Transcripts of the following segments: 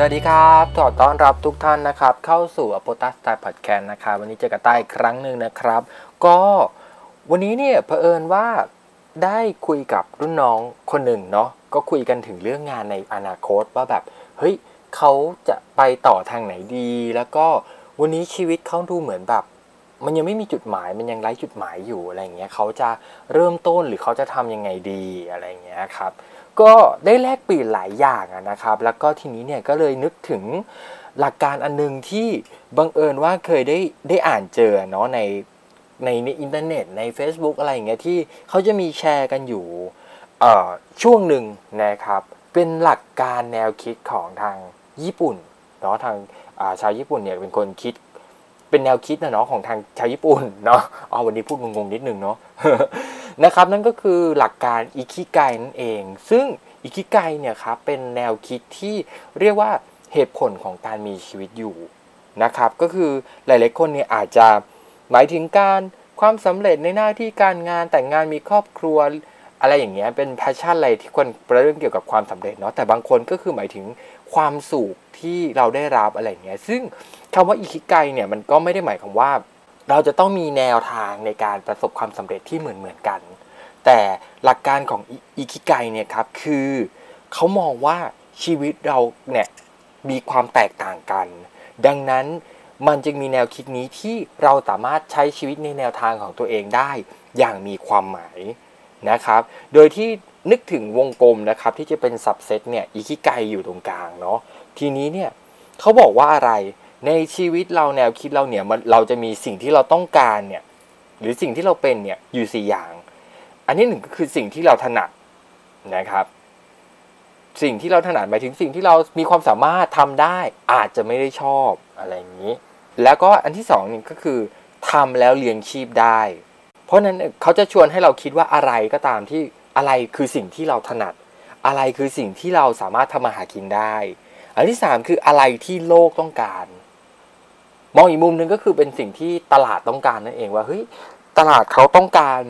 สวัสดีครับขอต้อนรับทุกท่านนะครับ เข้าสู่อ p o t a Style Podcast นะครับ วันนี้เจอกับต้อีกครั้งหนึ่งนะครับ ก็วันนี้เนี่ยเผอิญว่าได้คุยกับรุ่นน้องคนหนึ่งเนาะ ก็คุยกันถึงเรื่องงานในอนาคตว่าแบบ เฮ้ยเขาจะไปต่อทางไหนดี แล้วก็วันนี้ชีวิตเขาดูเหมือนแบบ มันยังไม่มีจุดหมาย มันยังไร้จุดหมายอยู่อะไรเงี้ยเขาจะเริ่มต้นหรือเขาจะทำยังไงดีอะไรเงี้ยครับ ก็ได้แลกเปลี่ยนหลายอย่างนะครับ แล้วก็ทีนี้เนี่ยก็เลยนึกถึงหลักการอันนึงที่บังเอิญว่าเคยได้ได้อ่านเจอเนาะในในในอินเทอร์เน็ตใน Facebook อะไรอย่างเงี้ยที่เขาจะมีแชร์กันอยู่ช่วงหนึ่งนะครับ เป็นหลักการแนวคิดของทางญี่ปุ่นเนาะทางชาวญี่ปุ่นเนี่ยเป็นคนคิดเป็นแนวคิดนะเนาะของทางชาวญี่ปุ่นเนาะอ๋อวันนี้พูดงงๆนิดนึงเนาะ นะครับ นั่นก็คือหลักการอิคิไกนั่นเอง ซึ่งอิคิไกเนี่ยครับเป็นแนวคิดที่เรียกว่าเหตุผลของการมีชีวิตอยู่นะครับ ก็คือหลายๆคนเนี่ยอาจจะหมายถึงการความสำเร็จในหน้าที่การงานแต่งงานมีครอบครัวอะไรอย่างเงี้ยเป็น passion อะไรที่คนเรื่องเกี่ยวกับความสำเร็จเนาะแต่บางคนก็คือหมายถึงความสุขที่เราได้รับอะไรเงี้ยซึ่งคำว่าอิคิไกเนี่ยมันก็ไม่ได้หมายความว่า เราจะต้องมีแนวทางในการประสบความสำเร็จที่เหมือนเหมือนกัน แต่หลักการของอิคิไกเนี่ยครับคือเขามองว่าชีวิตเราเนี่ยมีความแตกต่างกัน ดังนั้นมันจึงมีแนวคิดนี้ที่เราสามารถใช้ชีวิตในแนวทางของตัวเองได้อย่างมีความหมายนะครับ โดยที่นึกถึงวงกลมนะครับที่จะเป็นสับเซตเนี่ยอิคิไกอยู่ตรงกลางเนาะทีนี้เนี่ยเขาบอกว่าอะไรในชีวิตเราแนวคิดเราเนี่ยมันเราจะมีสิ่งที่เราต้องการเนี่ยหรือสิ่งที่เราเป็นเนี่ยอยู่สี่อย่าง อันนี้หนึ่งก็คือสิ่งที่เราถนัดนะครับ สิ่งที่เราถนัดหมายถึงสิ่งที่เรามีความสามารถทำได้อาจจะไม่ได้ชอบอะไรอย่างนี้ แล้วก็อันที่สองนี่ก็คือทำแล้วเลี้ยงชีพได้ เพราะนั้นเขาจะชวนให้เราคิดว่าอะไรก็ตามที่อะไรคือสิ่งที่เราถนัด อะไรคือสิ่งที่เราสามารถทำมาหากินได้ อันที่สามคืออะไรที่โลกต้องการ มองอีกมุมหนึ่งก็คือเป็นสิ่งที่ตลาดต้องการนั่นเองว่าเฮ้ยตลาดเขาต้องการ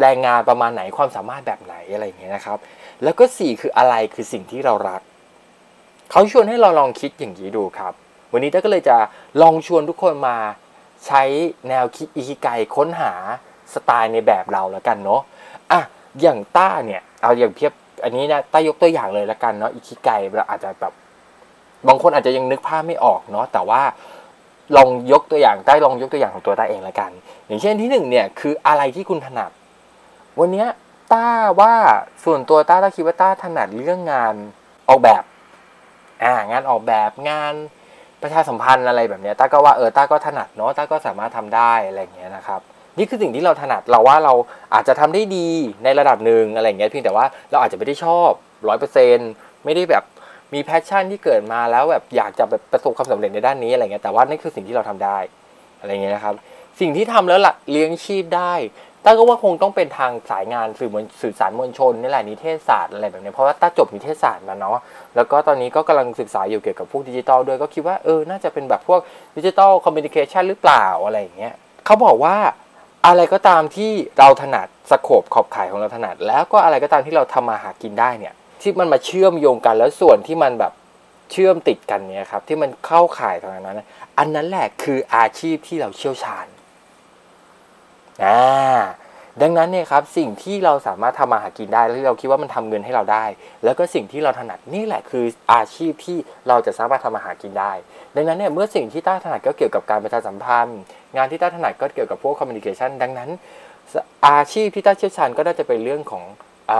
แรงงานประมาณไหนความสามารถแบบไหนอะไรอย่างเงี้ยนะครับ แล้วก็สี่คืออะไรคือสิ่งที่เรารัก เขาชวนให้เราลองคิดอย่างนี้ดูครับ วันนี้ต้าก็เลยจะลองชวนทุกคนมาใช้แนวคิดอิคิไกค้นหาสไตล์ในแบบเราแล้วกันเนาะอะอย่างต้าเนี่ยเอาอย่างเพียบอันนี้นะต้ายกตัวอย่างเลยแล้วกันเนาะอิคิไกเราอาจจะแบบบางคนอาจจะยังนึกภาพไม่ออกเนาะแต่ว่าลองยกตัวอย่างได้ลองยกตัวอย่างของตัวต้าเองละกัน อย่างเช่นที่หนึ่งเนี่ยคืออะไรที่คุณถนัด วันนี้ต้าว่าส่วนตัวต้าต้าคิดว่าต้าถนัดเรื่องงานออกแบบอ่างานออกแบบงานประชาสัมพันธ์อะไรแบบนี้ต้าก็ว่าเออต้าก็ถนัดเนาะต้าก็สามารถทำได้อะไรอย่างเงี้ยนะครับนี่คือสิ่งที่เราถนัดเราว่าเราอาจจะทำได้ดีในระดับหนึ่งอะไรอย่างเงี้ยเพียงแต่ว่าเราอาจจะไม่ได้ชอบร้อยเปอร์เซ็นไม่ได้แบบมี passion ที่เกิดมาแล้วแบบอยากจะแบบประสบความสำเร็จในด้านนี้อะไรเงี้ยแต่ว่านี่คือสิ่งที่เราทำได้อะไรเงี้ยนะครับ สิ่งที่ทำแล้วล่ะเลี้ยงชีพได้ ต้าก็ว่าคงต้องเป็นทางสายงานสื่อมวลสื่อสารมวลชนนี่แหละนิเทศศาสตร์อะไรแบบนี้เพราะว่าต้าจบนิเทศศาสตร์มาเนาะแล้วก็ตอนนี้ก็กำลังศึกษาอยู่เกี่ยวกับพวกดิจิตอลด้วยก็คิดว่าเออน่าจะเป็นแบบพวก digital communication หรือเปล่าอะไรอย่างเงี้ยเขาบอกว่าอะไรก็ตามที่เราถนัด scope ขอบข่ายของเราถนัด แล้วก็อะไรก็ตามที่เราทำมาหากินได้เนี่ย ที่มันมาเชื่อมโยงกันแล้วส่วนที่มันแบบเชื่อมติดกันเนี่ยครับที่มันเข้าข่ายตรงนั้น อันนั้นแหละคืออาชีพที่เราเชี่ยวชาญ อ่าดังนั้นเนี่ยครับสิ่งที่เราสามารถทำมาหากินได้แล้วเราคิดว่ามันทำเงินให้เราได้ แล้วก็สิ่งที่เราถนัดนี่แหละคืออาชีพที่เราจะสามารถทำมาหากินได้ ดังนั้นเนี่ยเมื่อสิ่งที่ต้าถนัดก็เกี่ยวกับการประชาสัมพันธ์ งานที่ต้าถนัดก็เกี่ยวกับพวกคอมมิวนิเคชันดังนั้น อาชีพที่ต้าเชี่ยวชาญก็น่าจะเป็นเรื่องของอ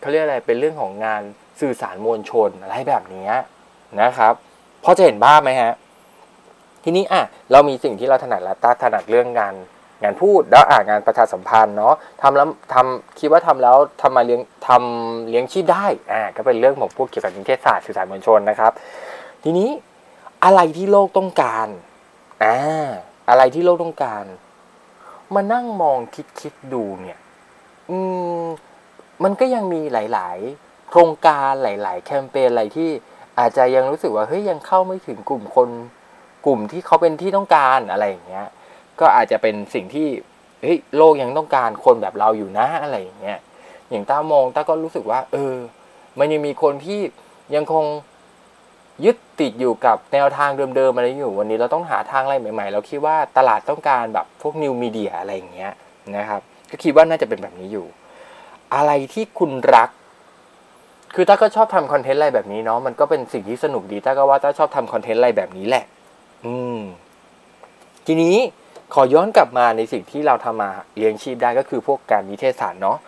เขาเรียกอะไรเป็นเรื่องของงานสื่อสารมวลชนอะไรแบบนี้นะครับพอจะเห็นบ้าไหมฮะทีนี้อะเรามีสิ่งที่เราถนัดแล้วตาถนัดเรื่องงาน งานพูดแล้วอ่างานประชาสัมพันธ์เนาะทำแล้วทำคิดว่าทำแล้วทำมาเลี้ยงทำเลี้ยงชีพได้อ่าก็เป็นเรื่องของพวกเกี่ยวกับนิเทศศาสตร์สื่อสารมวลชนนะครับ ทีนี้อะไรที่โลกต้องการอ่าอะไรที่โลกต้องการ มานั่งมองคิดคิดดูเนี่ยอืมมันก็ยังมีหลาย ๆ โครงการหลาย ๆ แคมเปญอะไรที่อาจจะยังรู้สึกว่าเฮ้ยยังเข้าไม่ถึงกลุ่มคนกลุ่มที่เขาเป็นที่ต้องการอะไรอย่างเงี้ย ก็อาจจะเป็นสิ่งที่เฮ้ยโลกยังต้องการคนแบบเราอยู่นะอะไรอย่างเงี้ยอย่างต้ามองต้าก็รู้สึกว่า เออ มันยังมีคนที่ยังคงยึดติดอยู่กับแนวทางเดิมๆอะไรอยู่ วันนี้เราต้องหาทางอะไรใหม่ๆ เราคิดว่าตลาดต้องการแบบพวกนิวมีเดียอะไรอย่างเงี้ยนะครับ ก็คิดว่าน่าจะเป็นแบบนี้อยู่ อะไรที่คุณรัก คือต้าก็ชอบทำคอนเทนต์อะไรแบบนี้เนาะมันก็เป็นสิ่งที่สนุกดีต้าก็ว่าต้าชอบทำคอนเทนต์อะไรแบบนี้แหละ อืม ทีนี้ ขอย้อนกลับมาในสิ่งที่เราทำมาเลี้ยงชีพได้ก็คือพวกการนิเทศศาสตร์เนาะ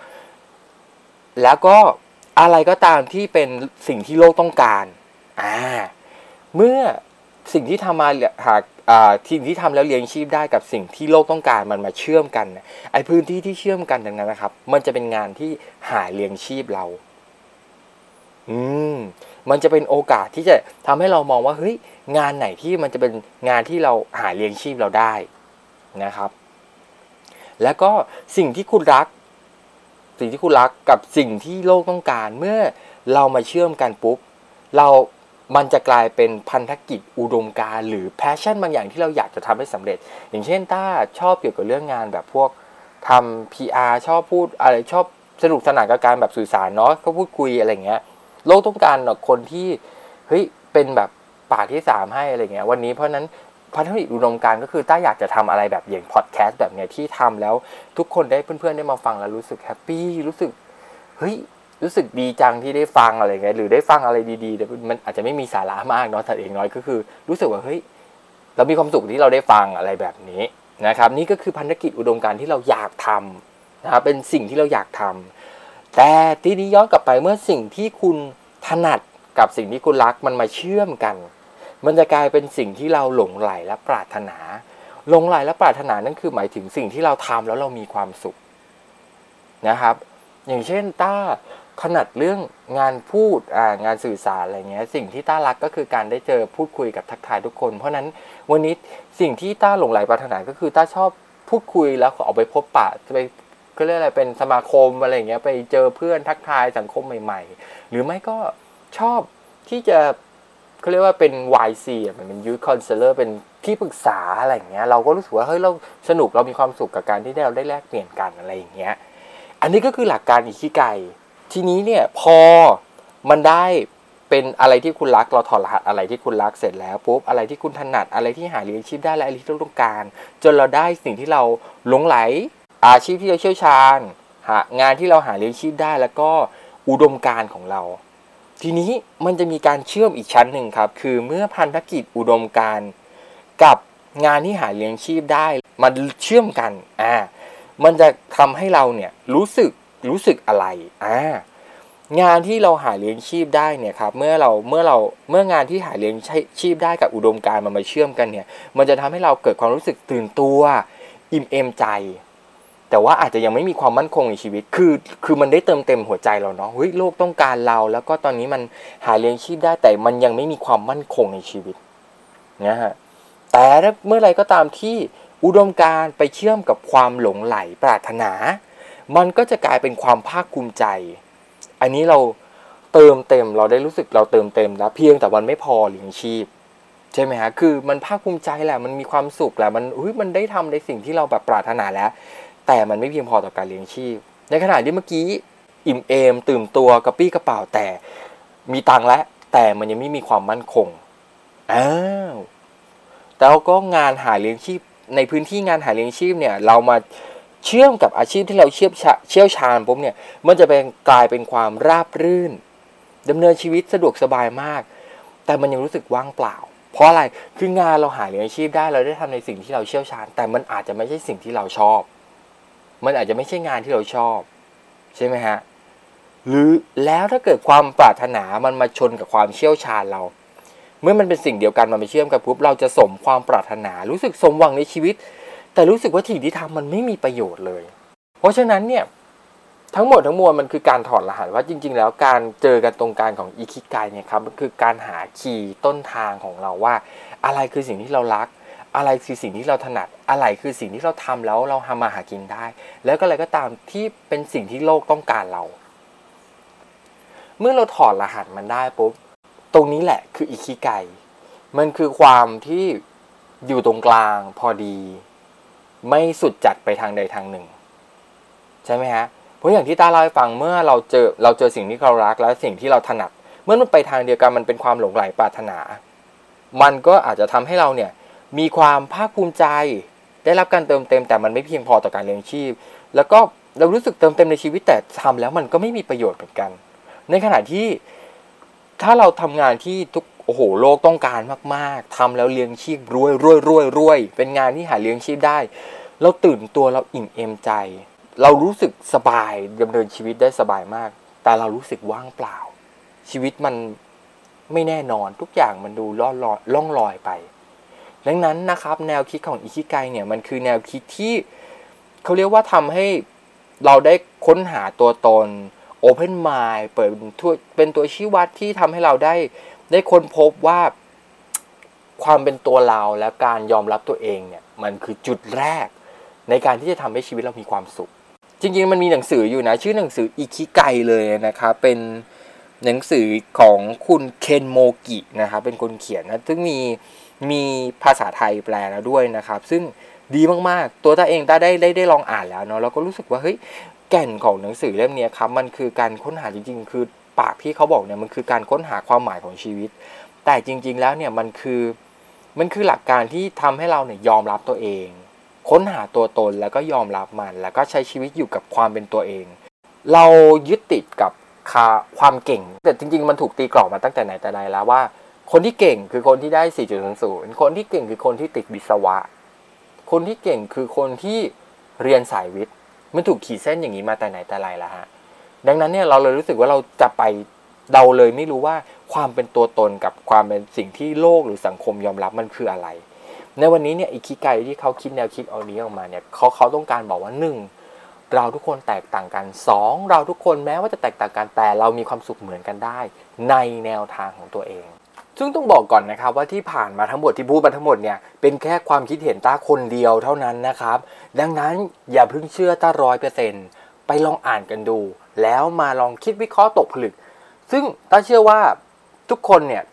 แล้วก็อะไรก็ตามที่เป็นสิ่งที่โลกต้องการอ่าเมื่อสิ่งที่ทำมาหากอ่าสิ่งที่ทำแล้วเลี้ยงชีพได้กับสิ่งที่โลกต้องการมันมาเชื่อมกันไอพื้นที่ที่เชื่อมกันดังนั้นนะครับ มันจะเป็นงานที่หาเลี้ยงชีพเรา อืมมันจะเป็นโอกาสที่จะทำให้เรามองว่าเฮ้ยงานไหนที่มันจะเป็นงานที่เราหาเลี้ยงชีพเราได้ นะครับ แล้วก็สิ่งที่คุณรัก สิ่งที่คุณรักกับสิ่งที่โลกต้องการ เมื่อเรามาเชื่อมกันปุ๊บ เรามันจะกลายเป็นพันธกิจอุดมการหรือแพชชั่นบางอย่างที่เราอยากจะทำให้สำเร็จ อย่างเช่นต้าชอบเกี่ยวกับเรื่องงานแบบพวกทำ PR ชอบพูดอะไรชอบสนุกสนานกับการแบบสื่อสารเนาะเขาพูดคุยอะไรเงี้ย โลกต้องการคนที่เฮ้ยเป็นแบบปากที่สามให้อะไรเงี้ย วันนี้เพราะนั้น พันธกิจอุดมการก็คือต้าอยากจะทำอะไรแบบอย่างพอดแคสต์แบบเนี้ยที่ทำแล้วทุกคนได้เพื่อนๆได้มาฟังแล้วรู้สึกแฮปปี้รู้สึกเฮ้ยรู้สึกดีจังที่ได้ฟังอะไรเงี้ยหรือได้ฟังอะไรดีๆแต่มันอาจจะไม่มีสาระมากเนาะแต่เองน้อยก็คือ รู้สึกว่าเฮ้ยเรามีความสุขที่เราได้ฟังอะไรแบบนี้นะครับ นี่ก็คือพันธกิจอุดมการที่เราอยากทำนะครับเป็นสิ่งที่เราอยากทำแต่ทีนี้ย้อนกลับไปเมื่อสิ่งที่คุณถนัดกับสิ่งที่คุณรักมันมาเชื่อมกัน มันจะกลายเป็นสิ่งที่เราหลงไหลและปรารถนา หลงไหลและปรารถนานั่นคือหมายถึงสิ่งที่เราทำแล้วเรามีความสุขนะครับ อย่างเช่นต้าถนัดเรื่องงานพูดงานสื่อสารอะไรเงี้ยสิ่งที่ต้ารักก็คือการได้เจอพูดคุยกับทักทายทุกคน เพราะนั้นวันนี้สิ่งที่ต้าหลงไหลปรารถนาก็คือต้าชอบพูดคุยแล้วออกไปพบปะจะไปก็เรียกอะไรเป็นสมาคมอะไรเงี้ยไปเจอเพื่อนทักทายสังคมใหม่ ๆ หรือไม่ก็ชอบที่จะ เขาเรียกว่าเป็น YC อะมันเป็น Youth Counselor เป็นที่ปรึกษาอะไรอย่างเงี้ยเราก็รู้สึกว่าเฮ้ยเราสนุกเรามีความสุขกับการที่ได้เราได้แลกเปลี่ยนกันอะไรอย่างเงี้ยอันนี้ก็คือหลักการอิคิไกทีนี้เนี่ยพอมันได้เป็นอะไรที่คุณรักเราถอดรหัสอะไรที่คุณรักเสร็จแล้วปุ๊บอะไรที่คุณถนัดอะไรที่หาเลี้ยงชีพได้และอะไรที่เราต้องการ จนเราได้สิ่งที่เราหลงไหล อาชีพที่เราเชี่ยวชาญหางานที่เราหาเลี้ยงชีพได้แล้วก็อุดมการณ์ของเรา ทีนี้มันจะมีการเชื่อมอีกชั้นหนึ่งครับ คือเมื่อพันธกิจอุดมการกับงานที่หาเลี้ยงชีพได้ มันเชื่อมกันอ่ามันจะทำให้เราเนี่ยรู้สึกรู้สึกอะไรอ่างานที่เราหาเลี้ยงชีพได้เนี่ยครับเมื่อเราเมื่อเราเมื่องานที่หาเลี้ยงชีพได้กับอุดมการมันมาเชื่อมกันเนี่ย มันจะทำให้เราเกิดความรู้สึกตื่นตัว อิ่มเอมใจ แต่ว่าอาจจะยังไม่มีความมั่นคงในชีวิต คือ คือมันได้เติมเต็มหัวใจเราเนาะ เฮ้ย โลกต้องการเรา แล้วก็ตอนนี้มันหาเลี้ยงชีพได้ แต่มันยังไม่มีความมั่นคงในชีวิตนะฮะ แต่เมื่อไรก็ตามที่อุดมการไปเชื่อมกับความหลงไหลปรารถนา มันก็จะกลายเป็นความภาคภูมิใจ อันนี้เราเติมเต็ม เราได้รู้สึกเราเติมเต็มแล้ว เพียงแต่วันไม่พอเลี้ยงชีพใช่ไหมฮะ คือมันภาคภูมิใจแหละ มันมีความสุขแหละ มัน อุ้ย มันได้ทำในสิ่งที่เราแบบปรารถนาแล้ว แต่มันไม่เพียงพอต่อการเลี้ยงชีพ ในขณะที่เมื่อกี้อิ่มเอม ตื่นตัวกระปี้กระเป๋าแต่มีตังแล้วแต่มันยังไม่มีความมั่นคงอ้าวแต่ก็งานหาเลี้ยงชีพในพื้นที่งานหาเลี้ยงชีพเนี่ยเรามาเชื่อมกับอาชีพที่เราเชี่ยวชาเชี่ยวชาญปุ๊บเนี่ยมันจะเป็นกลายเป็นความราบรื่นดำเนินชีวิตสะดวกสบายมาก แต่มันยังรู้สึกว่างเปล่า เพราะอะไรคืองานเราหาเลี้ยงชีพได้เราได้ทำในสิ่งที่เราเชี่ยวชาญ แต่มันอาจจะไม่ใช่สิ่งที่เราชอบ มันอาจจะไม่ใช่งานที่เราชอบ ใช่ไหมฮะหรือแล้วถ้าเกิดความปรารถนามันมาชนกับความเชี่ยวชาญเรา เมื่อมันเป็นสิ่งเดียวกันมันไปเชื่อมกันปุ๊บเราจะสมความปรารถนารู้สึกสมหวังในชีวิต แต่รู้สึกว่าสิ่งที่ทำมันไม่มีประโยชน์เลย เพราะฉะนั้นเนี่ยทั้งหมดทั้งมวลมันคือการถอดรหัสว่าจริง ๆ แล้วการเจอกันตรงกลางของอีคิกายเนี่ยครับมันคือการหาคีย์ต้นทางของเราว่า อะไรคือสิ่งที่เรารัก อะไรคือสิ่งที่เราถนัด อะไรคือสิ่งที่เราทำแล้วเราทำมาหากินได้ แล้วก็อะไรก็ตามที่เป็นสิ่งที่โลกต้องการเรา เมื่อเราถอดรหัสมันได้ปุ๊บ ตรงนี้แหละคืออิคิไก มันคือความที่อยู่ตรงกลางพอดี ไม่สุดจัดไปทางใดทางหนึ่ง ใช่ไหมฮะ เพราะอย่างที่ตาเล่าให้ฟังเมื่อเราเจอเราเจอสิ่งที่เรารักและสิ่งที่เราถนัด เมื่อมันไปทางเดียวกันมันเป็นความหลงใหลปรารถนา มันก็อาจจะทำให้เราเนี่ย มีความภาคภูมิใจ ได้รับการเติมเต็มแต่มันไม่เพียงพอต่อการเลี้ยงชีพ แล้วก็เรารู้สึกเติมเต็มในชีวิตแต่ทำแล้วมันก็ไม่มีประโยชน์เหมือนกัน ในขณะที่ถ้าเราทำงานที่ทุกโอ้โหโลกต้องการมากๆทำแล้วเลี้ยงชีพรวยรวยรวยรวยเป็นงานที่หาเลี้ยงชีพได้ เราตื่นตัวเราอิ่มเอมใจ เรารู้สึกสบายดำเนินชีวิตได้สบายมาก แต่เรารู้สึกว่างเปล่า ชีวิตมันไม่แน่นอนทุกอย่างมันดูล่อล่องลอยไป ดังนั้นนะครับแนวคิดของอิคิไกเนี่ยมันคือแนวคิดที่เขาเรียกว่าทำให้เราได้ค้นหาตัวตน Open Mind เปิดเป็นตัวชี้วัดที่ทำให้เราได้ได้ค้นพบว่าความเป็นตัวเราและการยอมรับตัวเองเนี่ยมันคือจุดแรกในการที่จะทำให้ชีวิตเรามีความสุข จริงๆ มันมีหนังสืออยู่นะ ชื่อหนังสืออิคิไกเลยนะครับ เป็นหนังสือของคุณเคนโมกินะครับเป็นคนเขียนนะซึ่งมี มีภาษาไทยแปลแล้วด้วยนะครับ ซึ่งดีมากๆ ตัวตาเองตาได้ได้ได้ลองอ่านแล้วเนาะเราก็รู้สึกว่าเฮ้ยแก่นของหนังสือเล่มนี้ครับมันคือการค้นหาจริง ๆ คือปากที่เขาบอกเนี่ยมันคือการค้นหาความหมายของชีวิต แต่จริง ๆ แล้วเนี่ยมันคือมันคือหลักการที่ทำให้เราเนี่ยยอมรับตัวเอง ค้นหาตัวตนแล้วก็ยอมรับมัน แล้วก็ใช้ชีวิตอยู่กับความเป็นตัวเอง เรายึดติดกับความเก่ง แต่จริง ๆ มันถูกตีกรอบมาตั้งแต่ไหนแต่ไรแล้วว่า คนที่เก่งคือคนที่ได้ 4.00 คนที่เก่งคือคนที่ติดวิศวะ คนที่เก่งคือคนที่เรียนสายวิทย์ มันถูกขีดเส้นอย่างนี้มาแต่ไหนแต่ไรแล้วฮะ ดังนั้นเนี่ยเราเลยรู้สึกว่าเราจะไปเดาเลยไม่รู้ว่าความเป็นตัวตนกับความเป็นสิ่งที่โลกหรือสังคมยอมรับมันคืออะไร ในวันนี้เนี่ยอิคิไกที่เขาคิดแนวคิดเอานี้ออกมาเนี่ยเขาเขาต้องการบอกว่าหนึ่งเราทุกคนแตกต่างกัน 2. เราทุกคนแม้ว่าจะแตกต่างกันแต่เรามีความสุขเหมือนกันได้ ในแนวทางของตัวเอง ซึ่งต้องบอกก่อนนะครับว่าที่ผ่านมาทั้งหมดที่พูดมาทั้งหมดเนี่ยเป็นแค่ความคิดเห็นต้าคนเดียวเท่านั้นนะครับ ดังนั้นอย่าเพิ่งเชื่อต้าร้อยเปอร์เซ็นต์ไปลองอ่านกันดู แล้วมาลองคิดวิเคราะห์ตกผลึก ซึ่งต้าเชื่อว่าทุกคนเนี่ย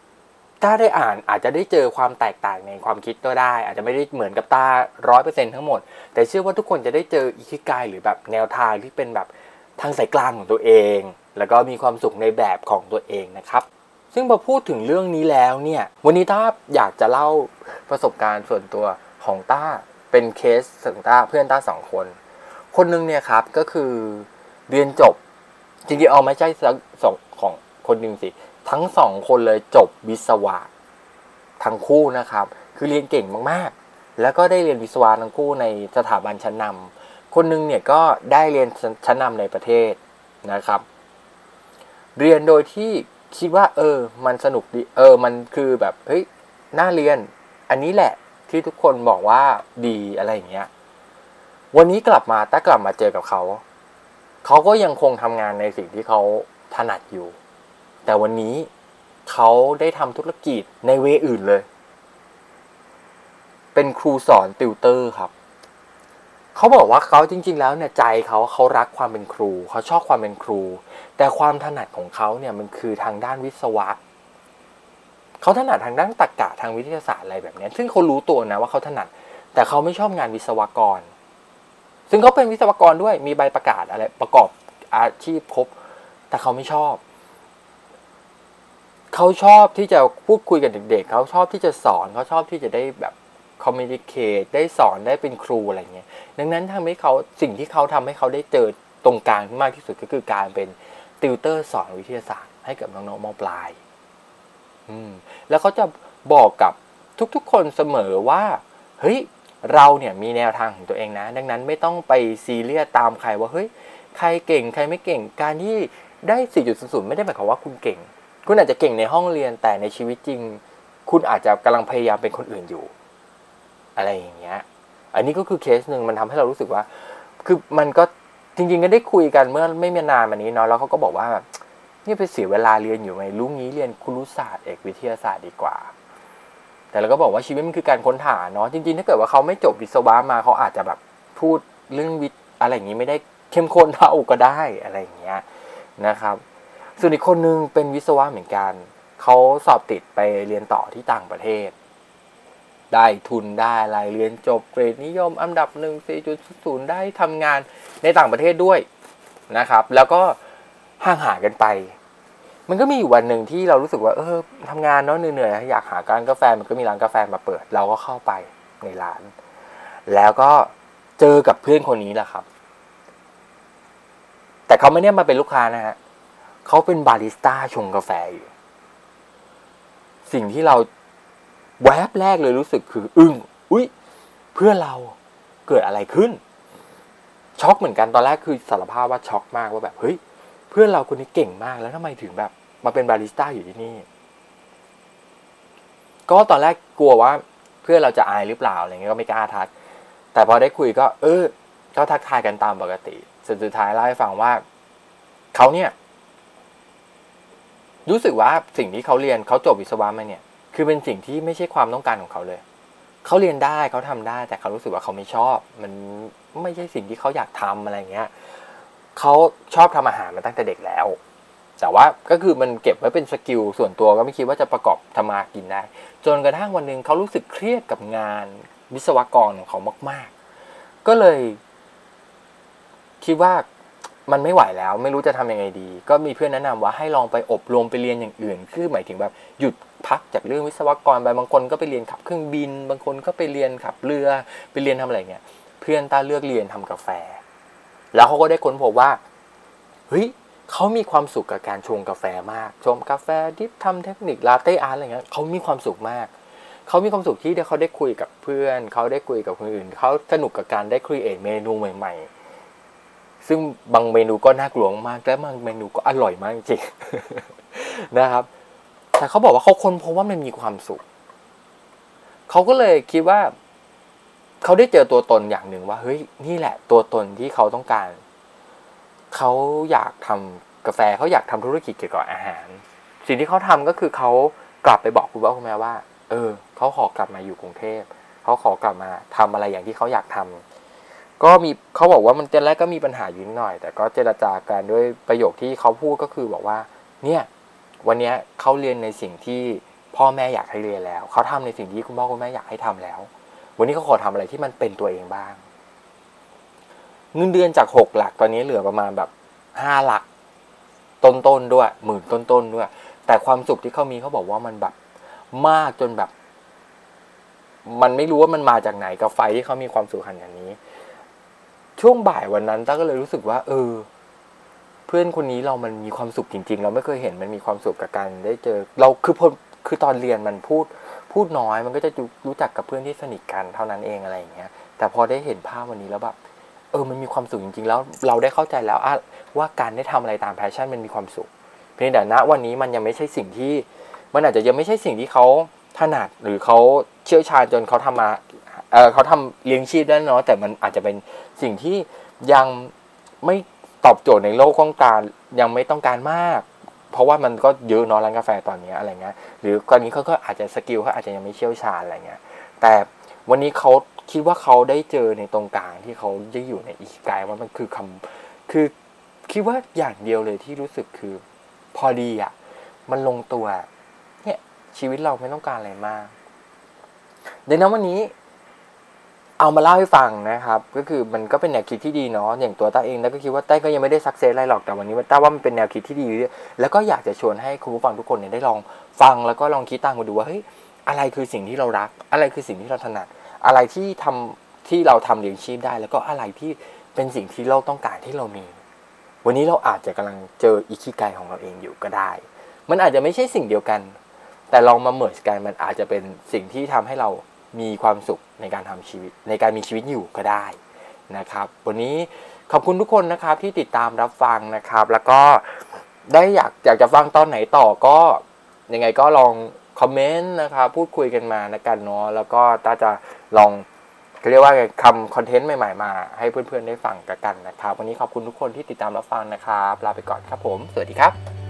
ถ้าได้อ่านอาจจะได้เจอความแตกต่างในความคิดก็ได้ อาจจะไม่ได้เหมือนกับตาร้อยเปอร์เซ็นทั้งหมด แต่เชื่อว่าทุกคนจะได้เจออิคิกายหรือแบบแนวทางที่เป็นแบบทางสายกลางของตัวเอง แล้วก็มีความสุขในแบบของตัวเองนะครับ ซึ่งพอพูดถึงเรื่องนี้แล้วเนี่ย วันนี้ต้าอยากจะเล่าประสบการณ์ส่วนตัวของต้าเป็นเคสถึงต้าเพื่อนต้าสองคน คนนึงเนี่ยครับก็คือเรียนจบจริงๆเอาไม่ใช่สองของคนหนึ่งสิทั้งสองคนเลยจบวิศวะทั้งคู่นะครับ คือเรียนเก่งมากๆ แล้วก็ได้เรียนวิศวะทั้งคู่ในสถาบันชั้นนำคนนึงเนี่ยก็ได้เรียนชั้นนำในประเทศนะครับ เรียนโดยที่ คิดว่า เออ มันสนุกดี เออ มันคือแบบเฮ้ยน่าเรียน อันนี้แหละที่ทุกคนบอกว่าดีอะไรอย่างเงี้ย วันนี้กลับมาถ้ากลับมาเจอกับเขาเขาก็ยังคงทำงานในสิ่งที่เขาถนัดอยู่ แต่วันนี้เขาได้ทำธุรกิจในเวอื่นเลย เป็นครูสอนติวเตอร์ครับ เขาบอกว่าเขาจริง ๆ แล้วเนี่ยใจเขาเขารักความเป็นครู เขาชอบความเป็นครู แต่ความถนัดของเขาเนี่ยมันคือทางด้านวิศวะเขาถนัดทางด้านตรรกะทางวิทยาศาสตร์อะไรแบบนี้ซึ่งเขารู้ตัวนะว่าเขาถนัด แต่เขาไม่ชอบงานวิศวกร ซึ่งเขาเป็นวิศวกรด้วยมีใบประกาศอะไรประกอบอาชีพครบแต่เขาไม่ชอบ เขาชอบที่จะพูดคุยกับเด็ก ๆ เขาชอบที่จะสอนเขาชอบที่จะได้แบบ คอมมิวนิเคตได้สอนได้เป็นครูอะไรเงี้ยดังนั้นทำให้เขาสิ่งที่เขาทำให้เขาได้เจอตรงกลางที่มากที่สุดก็คือการเป็นติวเตอร์สอนวิทยาศาสตร์ให้กับน้องๆมปลาย อืม แล้วเขาจะบอกกับทุกๆ คนเสมอว่า เฮ้ย เราเนี่ยมีแนวทางของตัวเองนะ ดังนั้นไม่ต้องไปซีเรียสตามใครว่า เฮ้ย ใครเก่งใครไม่เก่ง การที่ได้ 4.00 ไม่ได้หมายความว่าคุณเก่ง คุณอาจจะเก่งในห้องเรียนแต่ในชีวิตจริง คุณอาจจะกำลังพยายามเป็นคนอื่นอยู่ อะไรอย่างเงี้ย อันนี้ก็คือเคสหนึ่งมันทำให้เรารู้สึกว่า คือมันก็จริงๆก็ได้คุยกันเมื่อไม่มีนานมานี้เนาะแล้วเขาก็บอกว่านี่ไปเสียเวลาเรียนอยู่ไหมรู้งี้เรียนครุศาสตร์เอกวิทยาศาสตร์ดีกว่า แต่เราก็บอกว่าชีวิตมันคือการค้นหาเนาะจริงๆ ถ้าเกิดว่าเขาไม่จบวิศวะมาเขาอาจจะแบบพูดเรื่องวิทย์อะไรอย่างนี้ไม่ได้เข้มข้นเท่าก็ได้อะไรอย่างเงี้ยนะครับ ส่วนอีกคนนึงเป็นวิศวะเหมือนกันเขาสอบติดไปเรียนต่อที่ต่างประเทศ ได้ทุนได้อะไรเรียนจบเกรดนิยมอันดับหนึ่งสี่จุดศูนย์ได้ทำงานในต่างประเทศด้วยนะครับ แล้วก็ห่างหายกันไป มันก็มีอยู่วันหนึ่งที่เรารู้สึกว่าเออทำงานเนาะเหนื่อยๆอยากหาร้านกาแฟมันก็มีร้านกาแฟมาเปิด เราก็เข้าไปในร้าน แล้วก็เจอกับเพื่อนคนนี้แหละครับ แต่เขาไม่ได้มาเป็นลูกค้านะฮะเขาเป็นบาริสต้าชงกาแฟอยู่ สิ่งที่เรา แวบแรกเลยรู้สึกคืออึ้งอุ้ยเพื่อเราเกิดอะไรขึ้น ช็อกเหมือนกันตอนแรกคือสารภาพว่าช็อกมากว่าแบบเฮ้ยเพื่อนเราคนนี้เก่งมากแล้วทำไมถึงแบบ มาเป็นบาริสต้าอยู่ที่นี่ ก็ตอนแรกกลัวว่า เพื่อนเราจะอายหรือเปล่าอะไรเงี้ยก็ไม่กล้าทัก แต่พอได้คุยก็ เออก็ทักทายกันตามปกติสุดสุดท้ายเล่าให้ฟังว่าเขาเนี่ย รู้สึกว่าสิ่งที่เขาเรียนเขาจบวิศวะมาเนี่ย คือเป็นสิ่งที่ไม่ใช่ความต้องการของเขาเลย เขาเรียนได้เขาทำได้ แต่เขารู้สึกว่าเขาไม่ชอบ มันไม่ใช่สิ่งที่เขาอยากทำอะไรเงี้ยเขาชอบทำอาหารมาตั้งแต่เด็กแล้ว แต่ว่าก็คือมันเก็บไว้เป็นสกิลส่วนตัวก็ไม่คิดว่าจะประกอบทำมากินได้ จนกระทั่งวันหนึ่งเขารู้สึกเครียดกับงานวิศวกรของเขามาก ๆ ก็เลยคิดว่ามันไม่ไหวแล้ว ไม่รู้จะทำยังไงดี ก็มีเพื่อนแนะนำว่าให้ลองไปอบรมไปเรียนอย่างอื่น คือหมายถึงแบบหยุด พักจากเรื่องวิศวกรไปบางคนก็ไปเรียนขับเครื่องบิน บางคนก็ไปเรียนขับเรือไปเรียนทำอะไรเงี้ยเพื่อนต้าเลือกเรียนทำกาแฟ แล้วเขาก็ได้ค้นพบว่าเฮ้ยเขามีความสุขกับการชงกาแฟมาก ชงกาแฟ drip ทำเทคนิค latte art อะไรเงี้ยเขามีความสุขมากเขามีความสุขที่เขาได้คุยกับเพื่อน เขาได้คุยกับคนอื่น เขาสนุกกับการได้ create เมนูใหม่ ๆ ซึ่งบางเมนูก็น่ากลัวมากและบางเมนูก็อร่อยมากจริงนะครับ แต่เขาบอกว่าเขาค้นพบว่ามันมีความสุข เขาก็เลยคิดว่า เขาได้เจอตัวตนอย่างหนึ่งว่า เฮ้ยนี่แหละ ตัวตนที่เขาต้องการ เขาอยากทำกาแฟเขาอยากทำธุรกิจเกี่ยวกับอาหาร สิ่งที่เขาทำก็คือเขากลับไปบอกคุณพ่อคุณแม่ว่า เออเขาขอกลับมาอยู่กรุงเทพเขาขอกลับมาทำอะไรอย่างที่เขาอยากทำก็มีเขาบอกว่ามันตอนแรกก็มีปัญหาอยู่นิดหน่อย แต่ก็เจรจากันด้วยประโยคที่เขาพูดก็คือบอกว่า เนี่ย วันนี้เขาเรียนในสิ่งที่พ่อแม่อยากให้เรียนแล้ว เขาทำในสิ่งที่คุณพ่อคุณแม่อยากให้ทำแล้ว วันนี้เขาขอทำอะไรที่มันเป็นตัวเองบ้าง เงินเดือนจากหกหลักตอนนี้เหลือประมาณแบบห้าหลัก ต้นๆด้วยหมื่นต้นๆด้วย แต่ความสุขที่เขามีเขาบอกว่ามันแบบมากจนแบบ มันไม่รู้ว่ามันมาจากไหนกับไฟที่เขามีความสุขขนาดนี้ ช่วงบ่ายวันนั้นต้าก็เลยรู้สึกว่า เออ เพื่อนคนนี้เรามันมีความสุขจริง ๆ เราไม่เคยเห็นมันมีความสุขกับการได้เจอ เราคือพอคือตอนเรียนมันพูดพูดน้อยมันก็จะรู้จักกับเพื่อนที่สนิทกันเท่านั้นเองอะไรอย่างเงี้ย แต่พอได้เห็นภาพวันนี้แล้วแบบเออมันมีความสุขจริง ๆ แล้วเราได้เข้าใจแล้วอะว่าการได้ทำอะไรตาม passion มันมีความสุข เพียงแต่ณวันนี้มันยังไม่ใช่สิ่งที่ มันอาจจะยังไม่ใช่สิ่งที่เขาถนัดหรือเขาเชี่ยวชาญจนเขาทำมาเออเขาทำเลี้ยงชีพได้เนาะแต่มันอาจจะเป็นสิ่งที่ยังไม่ ตอบโจทย์ในโลกของการยังไม่ต้องการมาก เพราะว่ามันก็เยอะเนาะร้านกาแฟตอนนี้อะไรเงี้ยหรือตอนนี้เขาก็อาจจะสกิลเขาอาจจะยังไม่เชี่ยวชาญอะไรเงี้ยแต่วันนี้เขาคิดว่าเขาได้เจอในตรงกลางที่เขาได้อยู่ในอีกกายว่ามันคือคำคือคิดว่าอย่างเดียวเลยที่รู้สึกคือพอดีอะมันลงตัวเนี่ยชีวิตเราไม่ต้องการอะไรมากดังนั้นวันนี้ เอามาเล่าให้ฟังนะครับ ก็คือมันก็เป็นแนวคิดที่ดีเนาะอย่างตัวต้าเองแล้วก็คิดว่าต้าก็ยังไม่ได้สักเซสอะไรหรอกแต่วันนี้ต้าว่ามันเป็นแนวคิดที่ดี แล้วก็อยากจะชวนให้คุณผู้ฟังทุกคนเนี่ยได้ลองฟังแล้วก็ลองคิดตามกันดูว่าเฮ้ยอะไรคือสิ่งที่เรารัก อะไรคือสิ่งที่เราถนัด อะไรที่ทำที่เราทำเลี้ยงชีพได้ แล้วก็อะไรที่เป็นสิ่งที่เราต้องการที่เรามี วันนี้เราอาจจะกำลังเจออิคิไกของเราเองอยู่ก็ได้ มันอาจจะไม่ใช่สิ่งเดียวกัน แต่ลองมาเมิร์กันมันอาจจะเป็นสิ่งที่ทำให้เรา มีความสุขในการทำชีวิต ในการมีชีวิตอยู่ก็ได้นะครับ วันนี้ขอบคุณทุกคนนะครับที่ติดตามรับฟังนะครับ แล้วก็ได้อยากอยากจะฟังตอนไหนต่อก็ยังไงก็ลองคอมเมนต์นะครับพูดคุยกันมานะกันเนาะแล้วก็ต้าจะลองเรียกว่าคำคอนเทนต์ใหม่ๆมาให้เพื่อนๆได้ฟังกันนะครับ วันนี้ขอบคุณทุกคนที่ติดตามรับฟังนะครับ ลาไปก่อนครับผม สวัสดีครับ